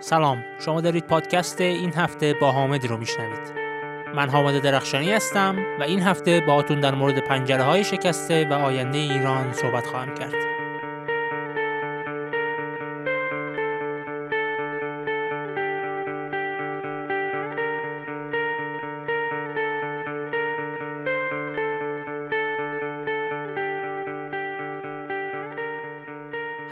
سلام شما دارید پادکست این هفته با حامد رو میشنوید. من حامد درخشانی هستم و این هفته باهاتون در مورد پنجره های شکسته و آینده ایران صحبت خواهم کرد.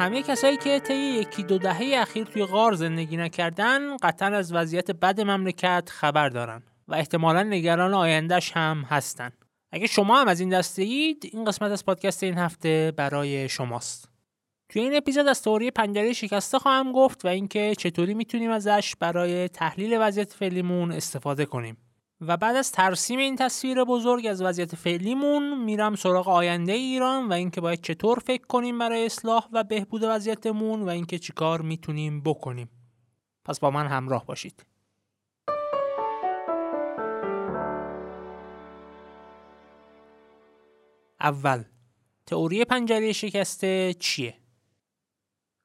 همه کسایی که طی یکی دو دهه اخیر توی غار زندگی نکردن قطعا از وضعیت بد مملکت خبر دارن و احتمالا نگران آیندهش هم هستن. اگه شما هم از این دسته اید این قسمت از پادکست این هفته برای شماست. توی این اپیزود از تئوری پنجره شکسته خواهم گفت و اینکه چطوری می‌تونیم ازش برای تحلیل وضعیت فعلیمون استفاده کنیم. و بعد از ترسیم این تصویر بزرگ از وضعیت فعلیمون میرم سراغ آینده ایران و اینکه باید چطور فکر کنیم برای اصلاح و بهبود وضعیتمون و اینکه چیکار می‌تونیم بکنیم. پس با من همراه باشید. اول تئوری پنجره شکسته چیه؟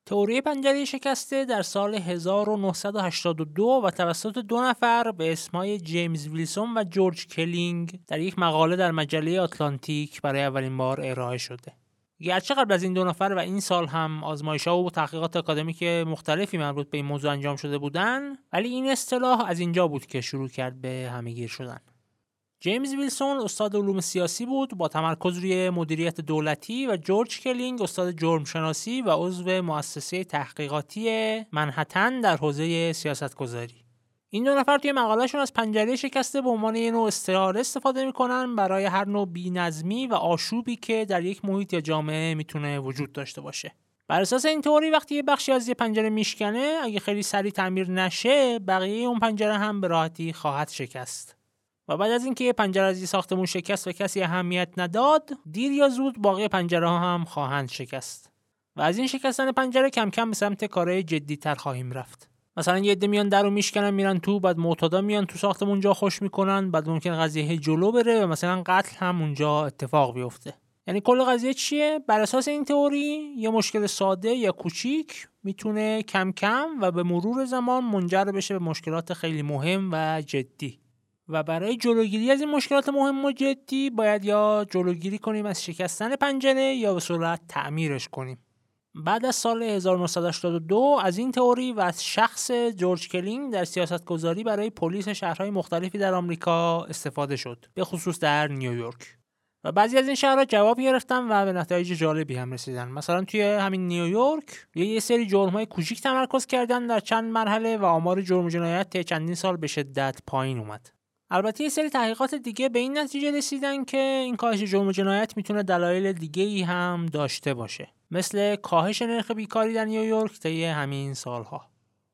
تئوری پنجره شکسته در سال 1982 و توسط دو نفر به اسمای جیمز ویلسون و جورج کلینگ در یک مقاله در مجله آتلانتیک برای اولین بار ارائه شده. گرچه قبل از این دو نفر و این سال هم آزمایش ها و تحقیقات اکادمیک مختلفی مربوط به این موضوع انجام شده بودن ولی این اصطلاح از اینجا بود که شروع کرد به همهگیر شدن. جیمز ویلسون استاد علوم سیاسی بود با تمرکز روی مدیریت دولتی و جورج کلینگ استاد جرم شناسی و عضو مؤسسه تحقیقاتی منحتن در حوزه سیاستگذاری. این دو نفر توی مقالهشون از پنجره شکسته به عنوان یه نوع استعاره استفاده می‌کنن برای هر نوع بینظمی و آشوبی که در یک محیط یا جامعه می‌تونه وجود داشته باشه. بر اساس این تئوری وقتی یه بخشی از یه پنجره میشکنه اگه خیلی سریع تعمیر نشه بقیه اون پنجره هم به راحتی خواهد شکست. و بعد از اینکه پنجره از یه ساختمون شکست و کسی اهمیت نداد دیر یا زود باقی پنجره ها هم خواهند شکست. و از این شکستن پنجره کم کم به سمت کارهای جدی تر خواهیم رفت. مثلا یه عده میان در رو میشکنن میرن تو بعد معتادا میان تو ساختمون جا خوش می‌کنن بعد ممکن قضیه جلو بره و مثلا قتل هم اونجا اتفاق بیفته. یعنی کل قضیه چیه؟ بر اساس این تئوری یه مشکل ساده یا کوچیک می‌تونه کم کم و به مرور زمان منجر بشه به مشکلات خیلی مهم و جدی. و برای جلوگیری از این مشکلات مهم و جدی باید یا جلوگیری کنیم از شکستن پنجره یا به صورت تعمیرش کنیم. بعد از سال 1982 از این تئوری و از شخص جورج کلینگ در سیاست گذاری برای پلیس شهرهای مختلفی در آمریکا استفاده شد به خصوص در نیویورک. و بعضی از این شهرها جواب گرفتن و به نتایج جالبی هم رسیدن. مثلا توی همین نیویورک یه, سری جرم های کوچیک تمرکز کردن در چند مرحله و آمار جرم جنایت چندین سال به شدت پایین اومد. البته یه سری تحقیقات دیگه به این نتیجه رسیدن که این کاهش جرم و جنایت می‌تونه دلایل دیگه ای هم داشته باشه. مثل کاهش نرخ بیکاری در نیویورک طی همین سالها.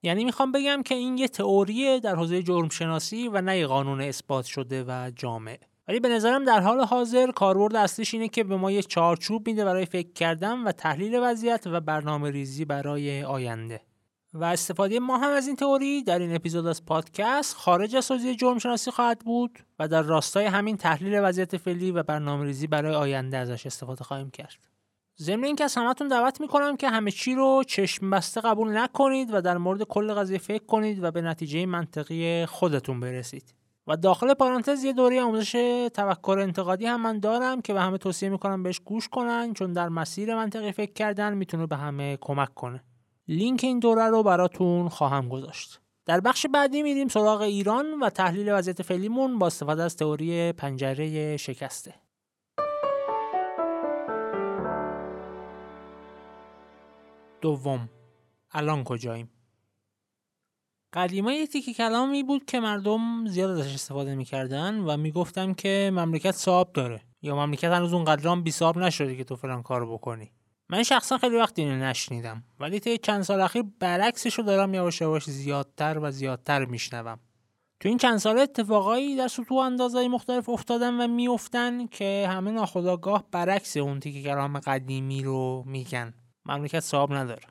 یعنی می‌خوام بگم که این یه تئوریه در حوزه جرم شناسی و نه قانون اثبات شده و جامع. ولی به نظرم در حال حاضر کاربرد اصلیش اینه که به ما یه چارچوب میده برای فکر کردن و تحلیل وضعیت و برنامه ریزی برای آینده. و استفاده ما هم از این تئوری در این اپیزود از پادکست خارج از حوزه جرم شناسی خواهد بود و در راستای همین تحلیل وضعیت فعلی و برنامه‌ریزی برای آینده ازش استفاده خواهیم کرد. ضمن اینکه از همتون دعوت می‌کنم که همه چی رو چشم بسته قبول نکنید و در مورد کل قضیه فکر کنید و به نتیجه منطقی خودتون برسید. و داخل پارانتز یه دوره آموزش تفکر انتقادی هم من دارم که به همه توصیه می‌کنم بهش گوش کنن چون در مسیر منطقی فکر کردن می‌تونه به همه کمک کنه. لینک این دوره رو براتون خواهم گذاشت. در بخش بعدی میریم سراغ ایران و تحلیل وضعیت فعلیمون با استفاده از تئوری پنجره شکسته. دوم الان کجاییم؟ قدیما یه تیکی کلامی بود که مردم زیاد ازش استفاده می‌کردن و می‌گفتن که مملکت صاحب داره یا مملکت هنوز اون قدران بی صاحب نشده که تو فلان کار بکنی من شخصا خیلی وقت اینو نشنیدم ولی طی چند سال اخیر برعکسش رو دارم یواش یواش زیادتر و زیادتر میشنوم. تو این چند سال اتفاقایی در سطوح اندازهای مختلف افتادن و میافتن که همه ناخداگاه برعکس اون تیکه کلام قدیمی رو میگن. مملکت صاحب نداره.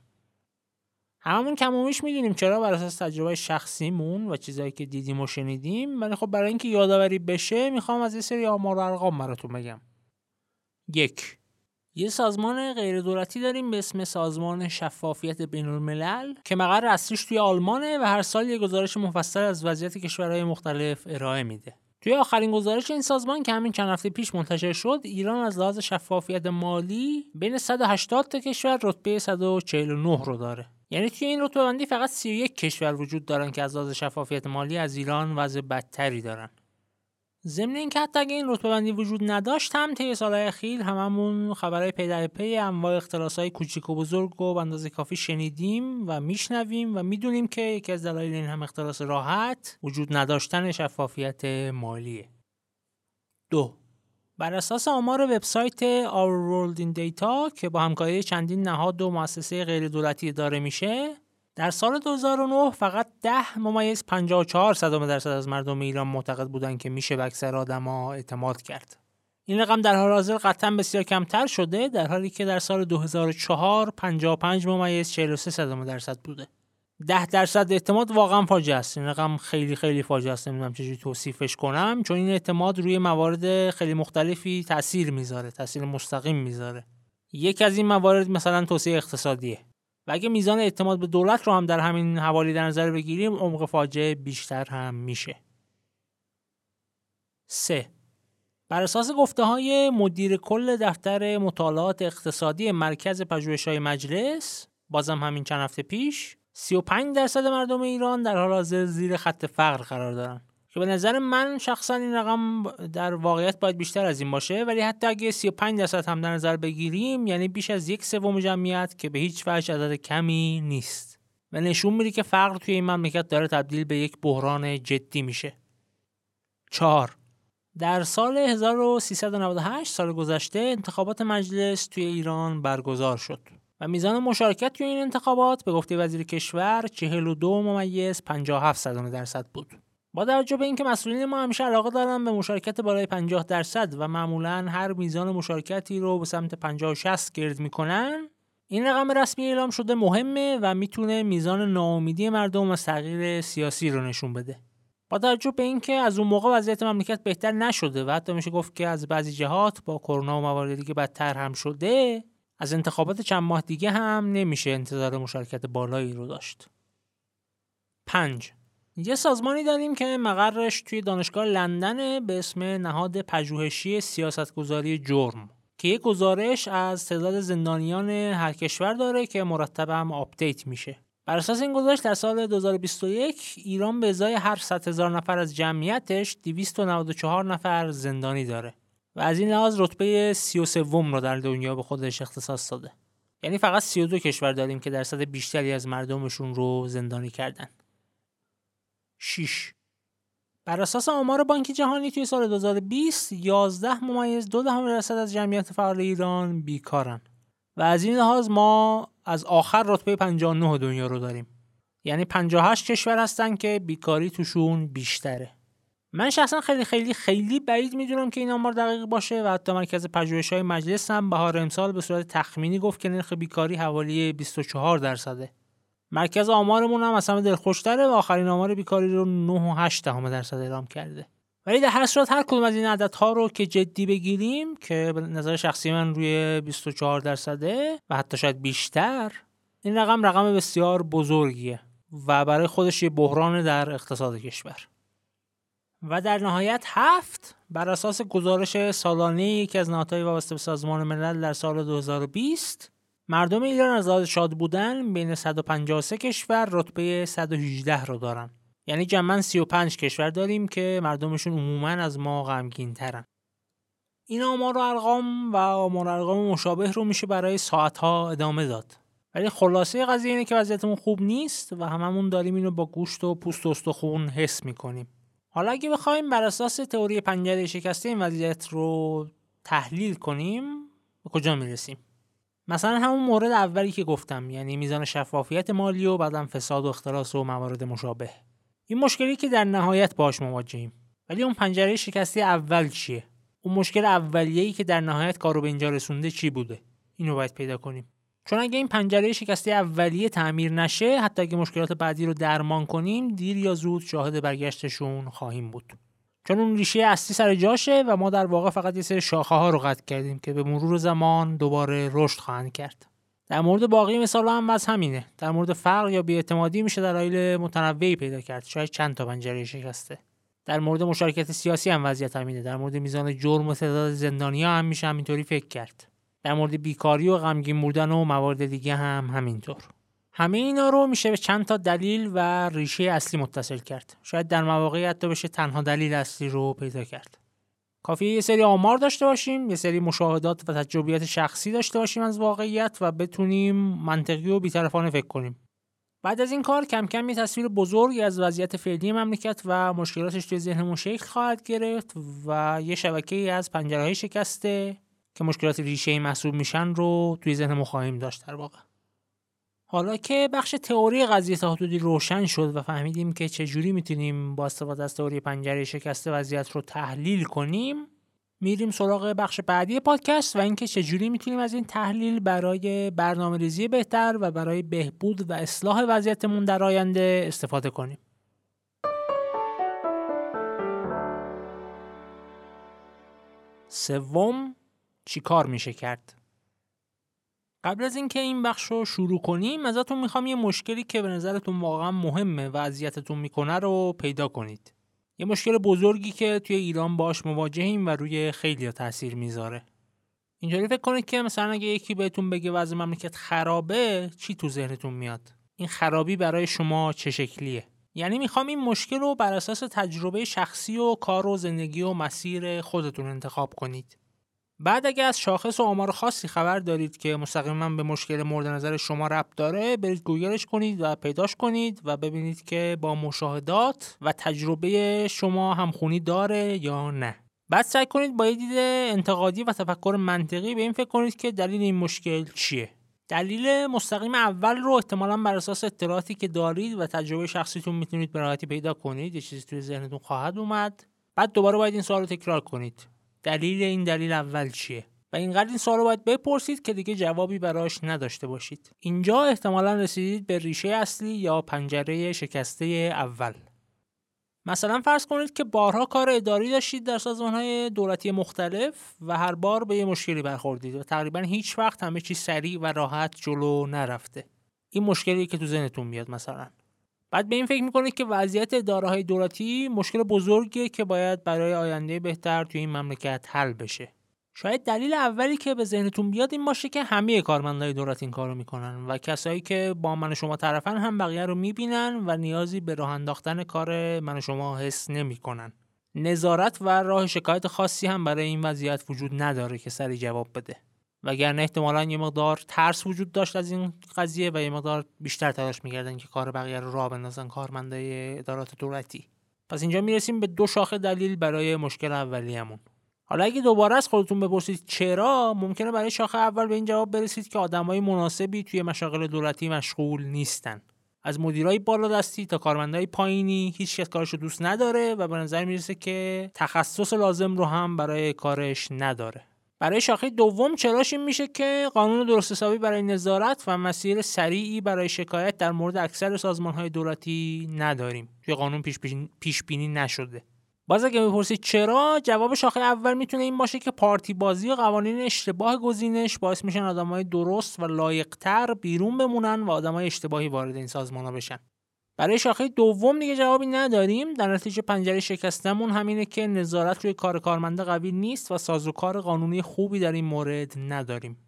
هممون کمومیش می‌دونیم چرا بر اساس تجربه شخصیمون و چیزایی که دیدیم و شنیدیم ولی خب برای اینکه یادآوری بشه می‌خوام از یه سری آمار و ارقام براتون بگم. یک یه سازمان غیر دولتی داریم به اسم سازمان شفافیت بین الملل که مقر اصلیش توی آلمانه و هر سال یه گزارش مفصل از وضعیت کشورهای مختلف ارائه میده. توی آخرین گزارش این سازمان که همین چند هفته پیش منتشر شد ایران از لحاظ شفافیت مالی بین 180 تا کشور رتبه 149 رو داره یعنی توی این رتبه بندی فقط 31 کشور وجود دارن که از لحاظ شفافیت مالی از ایران وضع بدتری دارن ضمن اینکه حتی اگه این رتبه بندی وجود نداشت هم طی سالهای اخیر هممون خبرهای پی در پی انواع های کوچیک و بزرگ به اندازه کافی شنیدیم و میشنویم و می‌دونیم که یکی از دلایل این همه اختلاس راحت وجود نداشتن شفافیت مالیه. دو بر اساس آمار وبسایت Our World in Data که با همکاری چندین نهاد و مؤسسه غیر دولتی اداره میشه در سال 2009 فقط 10 ممیز 54 صدم درصد از مردم ایران معتقد بودند که میشه به اکثر آدما اعتماد کرد. این رقم در حال حاضر قطعا بسیار کمتر شده در حالی که در سال 2004 55 ممیز 43 صدام درصد بوده. 10 درصد اعتماد واقعا فاجعه است. این رقم خیلی خیلی فاجعه است. نمی‌دونم چجوری توصیفش کنم چون این اعتماد روی موارد خیلی مختلفی تاثیر می‌ذاره، تاثیر مستقیم می‌ذاره. یکی از این موارد مثلا توسعه اقتصادیه. و اگه میزان اعتماد به دولت رو هم در همین حوالی در نظر بگیریم عمق فاجعه بیشتر هم میشه. 3. بر اساس گفته های مدیر کل دفتر مطالعات اقتصادی مرکز پژوهش‌های مجلس بازم همین چند هفته پیش 35 درصد مردم ایران در حال حاضر زیر خط فقر قرار دارن که به نظر من شخصا این رقم در واقعیت باید بیشتر از این باشه ولی حتی اگه 35 درصد هم در نظر بگیریم یعنی بیش از یک سوم جمعیت که به هیچ وجه عدد کمی نیست و نشون میده که فقر توی این مملکت داره تبدیل به یک بحران جدی میشه 4 در سال 1398 سال گذشته انتخابات مجلس توی ایران برگزار شد و میزان مشارکت توی این انتخابات به گفته وزیر کشور 42 ممیز 57 درصد بود. با توجه به اینکه مسئولین ما همیشه علاقه دارن به مشارکت بالای 50 درصد و معمولا هر میزان مشارکتی رو به سمت 50 60 گرد می‌کنن این رقم رسمی اعلام شده مهمه و می‌تونه میزان ناامیدی مردم از تغییر سیاسی رو نشون بده. با توجه به اینکه از اون موقع وضعیت مملکت بهتر نشده و حتی میشه گفت که از بعضی جهات با کرونا و موارد دیگه بدتر هم شده از انتخابات چند ماه دیگه هم نمیشه انتظار مشارکت بالایی رو داشت. 5 یه سازمانی داریم که مقرش توی دانشگاه لندن به اسم نهاد پژوهشی سیاستگذاری جرم که یک گزارش از تعداد زندانیان هر کشور داره که مرتب هم آپدیت میشه. بر اساس این گزارش در سال 2021 ایران به ازای هر 100 هزار نفر از جمعیتش 294 نفر زندانی داره و از این لحاظ رتبه 33 رو در دنیا به خودش اختصاص داده. یعنی فقط 32 کشور داریم که درصد بیشتری از مردمشون رو زندانی کردن. 6 بر اساس آمار بانک جهانی توی سال 2020 11 ممیز دو دهم درصد از جمعیت فعال ایران بیکارن. و از این لحاظ ما از آخر رتبه 59 دنیا رو داریم. یعنی 58 کشور هستن که بیکاری توشون بیشتره. من شخصا خیلی خیلی خیلی بعید می‌دونم که این آمار دقیق باشه و حتی مرکز پژوهش های مجلس هم بهار امسال به صورت تخمینی گفت که نرخ بیکاری حوالی 24 درصده. مرکز آمارمون هم از همه دلخوشتره و آخرین آمار بیکاری رو 9.8 درصد اعلام کرده. ولی در هر صورت هر کدوم از این عددها رو که جدی بگیریم که به نظر شخصی من روی 24 درصده و حتی شاید بیشتر این رقم رقم بسیار بزرگیه و برای خودش یه بحران در اقتصاد کشور. و در نهایت هفت بر اساس گزارش سالانه یکی از نهادهای وابسته به سازمان ملل در سال 2020 مردم ایران از لحاظ شاد بودن بین 153 کشور رتبه 118 رو دارن. یعنی جمعا 35 کشور داریم که مردمشون عموما از ما غمگین ترن این آمار و ارقام و آمار ارقام مشابه رو میشه برای ساعتها ادامه داد. ولی خلاصه قضیه اینه که وضعیتمون خوب نیست و هممون داریم اینو با گوشت و پوست و استخون حس می‌کنیم. حالا اگه بخوایم بر اساس تئوری پنجره شکسته این وضعیت رو تحلیل کنیم به کجا می‌رسیم؟ مثلا همون مورد اولی که گفتم یعنی میزان شفافیت مالی و بعدم فساد و اختلاس و موارد مشابه. این مشکلی که در نهایت باش مواجهیم. ولی اون پنجره شکسته اول چیه؟ اون مشکل اولیه‌ای که در نهایت کارو به اینجا رسونده چی بوده؟ اینو باید پیدا کنیم. چون اگه این پنجره شکسته اولیه تعمیر نشه حتی اگه مشکلات بعدی رو درمان کنیم دیر یا زود شاهد برگشتشون خواهیم بود. چون اون ریشه اصلی سر جاشه و ما در واقع فقط یه سری شاخه ها رو قطع کردیم که به مرور زمان دوباره رشد خواهند کرد. در مورد باقی مثال هم از همینه. در مورد فرق یا بیاعتمادی میشه دلایل متنوعی پیدا کرد. شاید چند تا پنجره شکسته. در مورد مشارکت سیاسی هم وضعیت همینه. در مورد میزان جرم و تعداد زندانی هم میشه همینطوری فکر کرد. در مورد بیکاری و غمگین بودن و موارد دیگه هم همینطور. همه اینا رو میشه به چند تا دلیل و ریشه اصلی متصل کرد. شاید در مواقعی حتی بشه تنها دلیل اصلی رو پیدا کرد. کافیه یه سری آمار داشته باشیم یه سری مشاهدات و تجربیات شخصی داشته باشیم از واقعیت و بتونیم منطقی و بیطرفانه فکر کنیم. بعد از این کار کم کم یه تصویر بزرگی از وضعیت فعلی مملکت و مشکلاتش توی ذهنمون شکل خواهد گرفت و یه شبکه از پنجره شکسته که مشکلات ریشه محسوب میشن رو توی ذهنمون خواهیم داشت در واقع. حالا که بخش تئوری قضیه تا روشن شد و فهمیدیم که چجوری می‌تونیم با استفاده از تئوری پنجره شکسته وضعیت رو تحلیل کنیم میریم سراغ بخش بعدی پادکست و اینکه چجوری می‌تونیم از این تحلیل برای برنامه ریزی بهتر و برای بهبود و اصلاح وضعیتمون در آینده استفاده کنیم. سوم چیکار میشه کرد؟ قبل از اینکه این بخش رو شروع کنیم ازتون می‌خوام یه مشکلی که به نظرتون واقعا مهمه و اذیتتون می‌کنه رو پیدا کنید. یه مشکل بزرگی که توی ایران باش مواجهیم و روی خیلی تاثیر می‌ذاره. اینجوری فکر کنید که مثلا اگه یکی بهتون بگه وضع مملکت خرابه چی تو ذهنتون میاد؟ این خرابی برای شما چه شکلیه؟ یعنی می‌خوام این مشکل رو بر اساس تجربه شخصی و کار و زندگی و مسیر خودتون انتخاب کنید. بعد اگه از شاخص و آمار خاصی خبر دارید که مستقیما به مشکل مورد نظر شما ربط داره برید گوگلش کنید و پیداش کنید و ببینید که با مشاهدات و تجربه شما همخونی داره یا نه. بعد سعی کنید با یه دید انتقادی و تفکر منطقی به این فکر کنید که دلیل این مشکل چیه. دلیل مستقیم اول رو احتمالا بر اساس اطلاعاتی که دارید و تجربه شخصیتون می‌تونید به پیدا کنید یه چیزی توی ذهنتون خواهد اومد. بعد دوباره باید این سوال رو تکرار کنید. دلیل این دلیل اول چیه؟ و اینقدر این سوال رو باید بپرسید که دیگه جوابی براش نداشته باشید. اینجا احتمالا رسیدید به ریشه اصلی یا پنجره شکسته اول. مثلا فرض کنید که بارها کار اداری داشتید در سازمانهای دولتی مختلف و هر بار به یه مشکلی برخوردید و تقریبا هیچ وقت همه چیز سریع و راحت جلو نرفته. این مشکلی که تو ذهنتون میاد مثلا. بعد به این فکر می‌کنید که وضعیت اداره دولتی مشکل بزرگیه که باید برای آینده بهتر توی این مملکت حل بشه. شاید دلیل اولی که به ذهنتون بیاد این باشه که همه کارمندای دولت این کارو می‌کنن و کسایی که با من و شما طرفن هم بقیه رو می‌بینن و نیازی به راه انداختن کار من و شما حس نمی‌کنن. نظارت و راه شکایت خاصی هم برای این وضعیت وجود نداره که سری جواب بده. وگرنه احتمالا یه مقدار ترس وجود داشت از این قضیه و یه مقدار بیشتر تلاش می‌کردن که کار بقیه رو راه بندازن کارمندای ادارات دولتی. پس اینجا می‌رسیم به دو شاخه دلیل برای مشکل اولیه‌مون حالا اگه دوباره از خودتون بپرسید چرا ممکنه برای شاخه اول به این جواب برسید که آدمای مناسبی توی مشاغل دولتی مشغول نیستن. از مدیرای بالا دستی تا کارمندای پایینی هیچ کس کارش دوست نداره و به نظر می‌رسه که تخصص لازم رو هم برای کارش نداره. برای شاخه دوم چراش این میشه که قانون درست حسابی برای نظارت و مسیر سریعی برای شکایت در مورد اکثر سازمان های دولتی نداریم. توی قانون پیش بینی نشده. باز اگه بپرسید چرا جواب شاخه اول می‌تونه این باشه که پارتی بازی و قوانین اشتباه گزینش باعث میشن آدمای درست و لایقتر بیرون بمونن و آدمای اشتباهی وارد این سازمان ها بشن. برای شاخه دوم دیگه جوابی نداریم. در نتیجه پنجره شکستمون همینه که نظارت روی کار کارمنده قوی نیست و سازوکار قانونی خوبی در این مورد نداریم.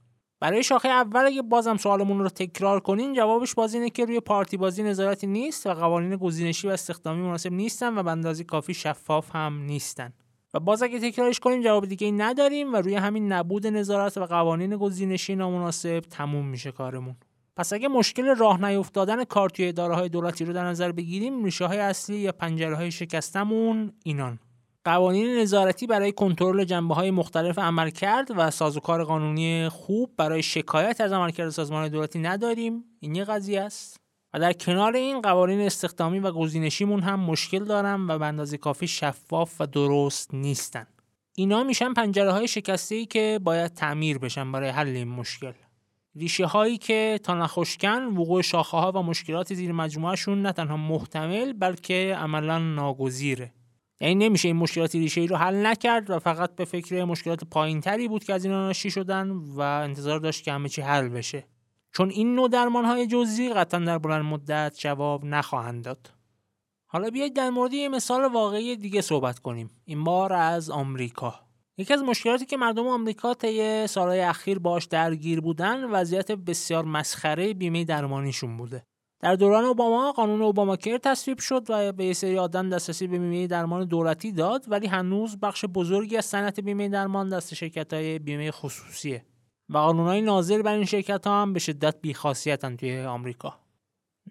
برای شاخه اول اگه بازم سوالمون رو تکرار کنیم جوابش باز اینه که روی پارتی بازی نظارتی نیست و قوانین گزینشی و استخدامی مناسب نیستن و به اندازه کافی شفاف هم نیستن. و باز اگه تکرارش کنیم جواب دیگه نداریم و روی همین نبود نظارت و قوانین گزینشی نامناسب تموم میشه کارمون. پس اگه مشکل راه نیفتادن کار توی اداره های دولتی رو در نظر بگیریم ریشه های اصلی یا پنجره های شکستمون اینان. قوانین نظارتی برای کنترل جنبه های مختلف عمل کرد و سازوکار قانونی خوب برای شکایت از عملکرد سازمان دولتی نداریم. این یه قضیه است. و در کنار این قوانین استخدامی و گزینشیمون هم مشکل دارن و به اندازه کافی شفاف و درست نیستن. اینا میشن پنجره های شکسته ای که باید تعمیر بشن برای حل این مشکل. ریشه هایی که تا نخشکن وقوع شاخه ها و مشکلات زیر مجموعهشون نه تنها محتمل بلکه عملا ناگزیره. یعنی نمیشه این مشکلات ریشه ای رو حل نکرد و فقط به فکر مشکلات پایینتری بود که از اینا ناشی شدن و انتظار داشت که همه چی حل بشه. چون این نوع درمان های جزئی قطعا در بلند مدت جواب نخواهند داد. حالا بیایید در مورد یه مثال واقعی دیگه صحبت کنیم. این بار از آمریکا. یکی از مشکلاتی که مردم آمریکا طی سالهای اخیر باش درگیر بودن وضعیت بسیار مسخره بیمه درمانیشون بوده. در دوران اوباما قانون اوباما کیر تصویب شد و به یه سری آدم دسترسی به بیمه درمان دولتی داد ولی هنوز بخش بزرگی از صنعت بیمه درمان دست شرکت های بیمه خصوصیه. و های ناظر بر این شرکت ها هم به شدت بیخاصیتن توی آمریکا.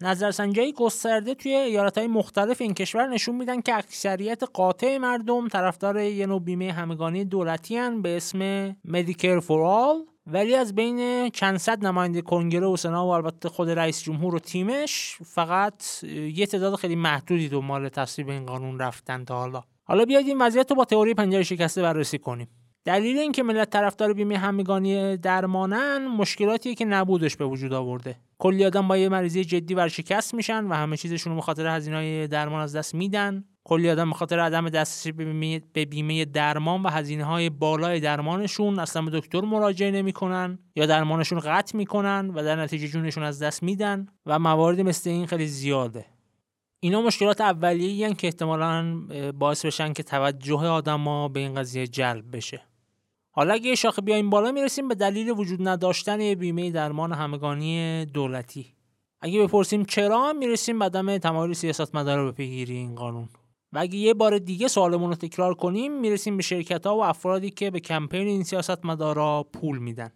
نظرسنجی گسترده توی ایالت های مختلف این کشور نشون میدن که اکثریت قاطع مردم طرفدار یه نوع بیمه همگانی دولتی هن به اسم مدیکر فور آل ولی از بین چند صد نماینده کنگره و سنا و البته خود رئیس جمهور و تیمش فقط یه تعداد خیلی محدودی دنبال تصویب این قانون رفتن تا حالا. حالا بیاید این وضعیت رو با تئوری پنجره شکسته بررسی کنیم. دلیل اینکه ملت طرفدار بیمه همگانی درمانن مشکلاتیه که نبودش به وجود آورده. کلی آدم با یه مریضی جدی ورشکست میشن و همه چیزشون رو به خاطر هزینه‌های درمان از دست میدن. کلی آدم به خاطر عدم دسترسی به بیمه درمان و هزینه های بالای درمانشون اصلا به دکتر مراجعه نمی‌کنن یا درمانشون قطع می‌کنن و در نتیجه جونشون از دست میدن و موارد مثل این خیلی زیاده. اینا مشکلات اولیه‌ای که احتمالا باعث بشن که توجه آدما به این قضیه جلب بشه. حالا اگه شاخه بیایم بالا می‌رسیم به دلیل وجود نداشتن بیمه درمان همگانی دولتی. اگه بپرسیم چرا می‌رسیم به عدم تمایل سیاستمدارا به پیگیری این قانون. و اگه یه بار دیگه سوالمون رو تکرار کنیم می‌رسیم به شرکت ها و افرادی که به کمپین این سیاستمدارا پول میدن.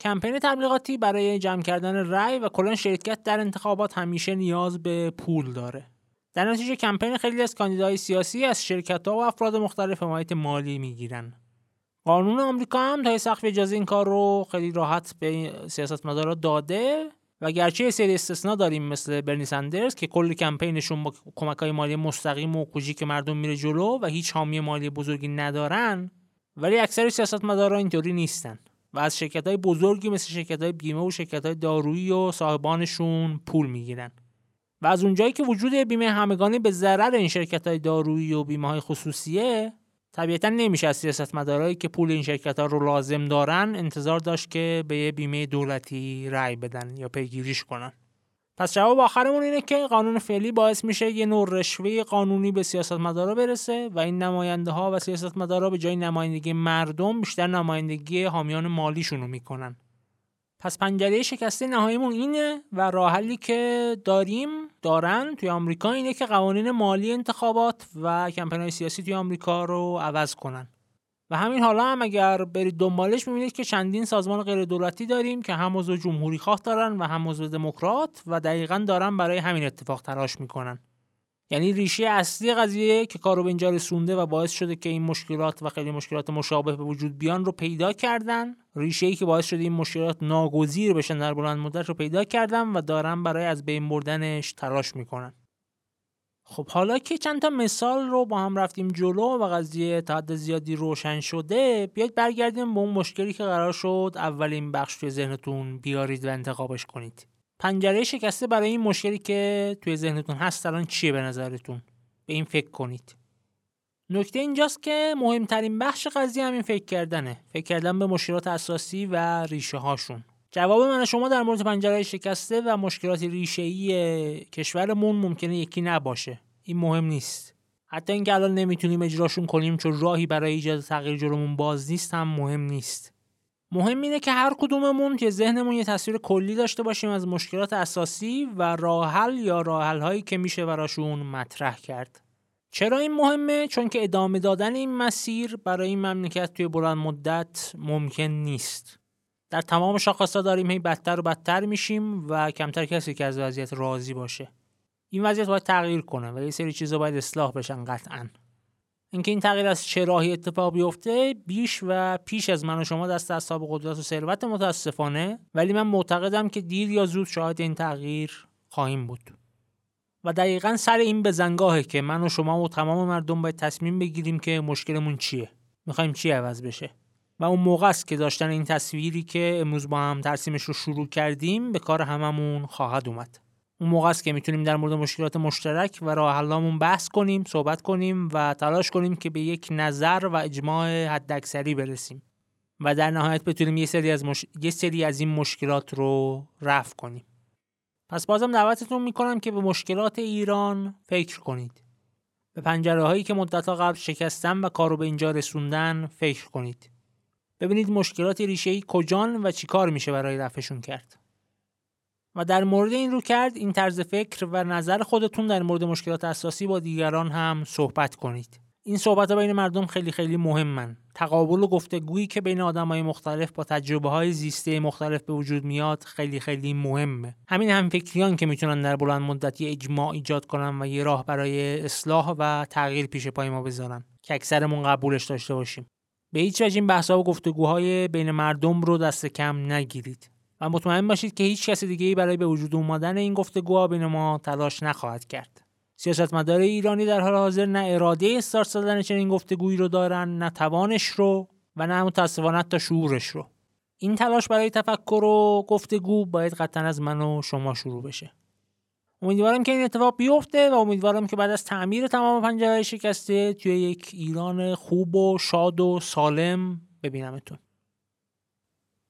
کمپین تبلیغاتی برای جمع کردن رأی و کلا شرکت در انتخابات همیشه نیاز به پول داره. در نتیجه کمپین خیلی از کاندیدای سیاسی از شرکت ها و افراد مختلف حمایت مالی می‌گیرن. قانون آمریکا هم تا سقف اجازه این کار رو خیلی راحت به سیاستمدارا داده. و گرچه سری استثنا داریم مثل برنی سندرز که کل کمپینشون با کمک های مالی مستقیم و که مردم میره جلو و هیچ حامی مالی بزرگی ندارن ولی اکثر سیاستمدارا اینطوری نیستن. و از شرکت های بزرگی مثل شرکت های بیمه و شرکت های دارویی و صاحبانشون پول می‌گیرن. و از اونجایی که وجود بیمه همگانی به ضرر این شرکت های دارویی و بیمه های خصوصیه طبیعتا نمیشه از سیاستمدارایی که پول این شرکت ها رو لازم دارن انتظار داشت که به یه بیمه دولتی رأی بدن یا پیگیریش کنن. پس جواب آخرمون اینه که قانون فعلی باعث میشه یه نوع رشوه قانونی به سیاستمدارا برسه و این نماینده ها و سیاستمدارا به جای نمایندگی مردم بیشتر نمایندگی حامیان مالیشون رو می‌کنن. پس پنجره شکسته نهاییمون اینه و راه حلی که داریم دارن توی آمریکا اینه که قوانین مالی انتخابات و کمپین‌های سیاسی توی آمریکا رو عوض کنن. و همین حالا هم اگر برید دنبالش می‌بینید که چندین سازمان غیر دولتی داریم که هم عضو جمهوری خواه دارن و هم عضو دموکرات و دقیقا دارن برای همین اتفاق تلاش می‌کنن. یعنی ریشه اصلی قضیه که کارو به اینجا رسونده و باعث شده که این مشکلات و خیلی مشکلات مشابه به وجود بیان رو پیدا کردن. ریشه ای که باعث شده این مشکلات ناگزیر بشن در بلند مدت رو پیدا کردن و دارن برای از بین بردنش تلاش می‌کنن. خب حالا که چند تا مثال رو با هم رفتیم جلو و قضیه تا حد زیادی روشن شده بیاید برگردیم به اون مشکلی که قرار شد اولین بخش توی ذهنتون بیارید و انتخابش کنید. پنجره شکسته برای این مشکلی که توی ذهنتون هست الان چیه به نظرتون؟ به این فکر کنید. نکته اینجاست که مهمترین بخش قضیه همین فکر کردنه. فکر کردن به مشکلات اساسی و ریشه هاشون. جواب من شما در مورد پنجره شکسته و مشکلات ریشه‌ای کشورمون ممکنه یکی نباشه. این مهم نیست. حتی اینکه الان نمی‌تونیم اجراشون کنیم چون راهی برای ایجاد تغییر جلومون باز نیست هم مهم نیست. مهم اینه که هر کدوممون که ذهنمون یه تصویر کلی داشته باشیم از مشکلات اساسی و راحل یا راحل هایی که میشه براشون مطرح کرد. چرا این مهمه؟ چون که ادامه دادن این مسیر برای این مملکت توی بلند مدت ممکن نیست. در تمام شاخصها داریم هی بدتر و بدتر میشیم و کمتر کسی که از وضعیت راضی باشه. این وضعیت باید تغییر کنه و یه سری چیزا باید اصلاح بشن قطعا. اینکه این تغییر از چه راهی اتفاق بیفته بیش و پیش از من و شما دست اصحاب قدرت و ثروت متاسفانه. ولی من معتقدم که دیر یا زود شاهد این تغییر خواهیم بود. و دقیقا سر این بزنگاهه که من و شما و تمام مردم باید تصمیم بگیریم که مشکلمون چیه. می‌خوایم چی عوض بشه؟ و اون موقع است که داشتن این تصویری که امروز با هم ترسیمش رو شروع کردیم به کار هممون خواهد اومد. اون موقع است که می‌تونیم در مورد مشکلات مشترک و راه حلامون بحث کنیم صحبت کنیم و تلاش کنیم که به یک نظر و اجماع حداکثری برسیم و در نهایت بتونیم یه سری از, مش... یه سری از این مشکلات رو رفع کنیم. پس بازم دعوتتون می‌کنم که به مشکلات ایران فکر کنید. به پنجره هایی که مدتها قبل شکستن و کارو به اینجا رسوندن فکر کنید. ببینید مشکلات ریشه‌ای کجان و چیکار میشه برای رفعشون کرد. و در مورد این رو کرد این طرز فکر و نظر خودتون در مورد مشکلات اساسی با دیگران هم صحبت کنید. این صحبت ها بین مردم خیلی خیلی مهمن. تقابل و گفتگویی که بین آدم های مختلف با تجربه های زیسته مختلف به وجود میاد خیلی خیلی مهمه. همین هم فکریان که می‌تونن در بلند مدت یه اجماع ایجاد کنن و یه راه برای اصلاح و تغییر پیش پای ما بذارن. که اکثرمون قبولش داشته باشیم. به هیچ وجه این بحث و گفتگوهای بین مردم رو دست کم نگیرید. و مطمئن باشید که هیچ کس دیگه ای برای به وجود اومدن این گفتگوها بین ما تلاش نخواهد کرد. سیاستمدار ایرانی در حال حاضر نه اراده استارت زدن چنین گفتگویی رو دارن نه توانش رو و نه متاسفانه تا شعورش رو. این تلاش برای تفکر و گفتگو باید قطعا از من و شما شروع بشه. امیدوارم که این اتفاق بیفته و امیدوارم که بعد از تعمیر تمام پنجره شکسته توی یک ایران خوب و شاد و سالم ببینمتون.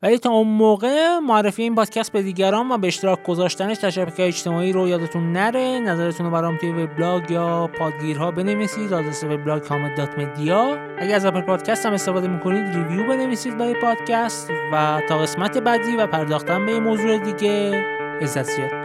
ولی تا اون موقع معرفی این پادکست به دیگران و به اشتراک گذاشتنش در شبکه اجتماعی رو یادتون نره. نظرتون رو برام توی وبلاگ یا پادگیرها بنویسید. آدرس وبلاگ کامل dot media. اگر از Apple Podcast هم استفاده می‌کنید review بنویسید برای پادکست. و تا قسمت بعدی و پرداختن به موضوع دیگه عزت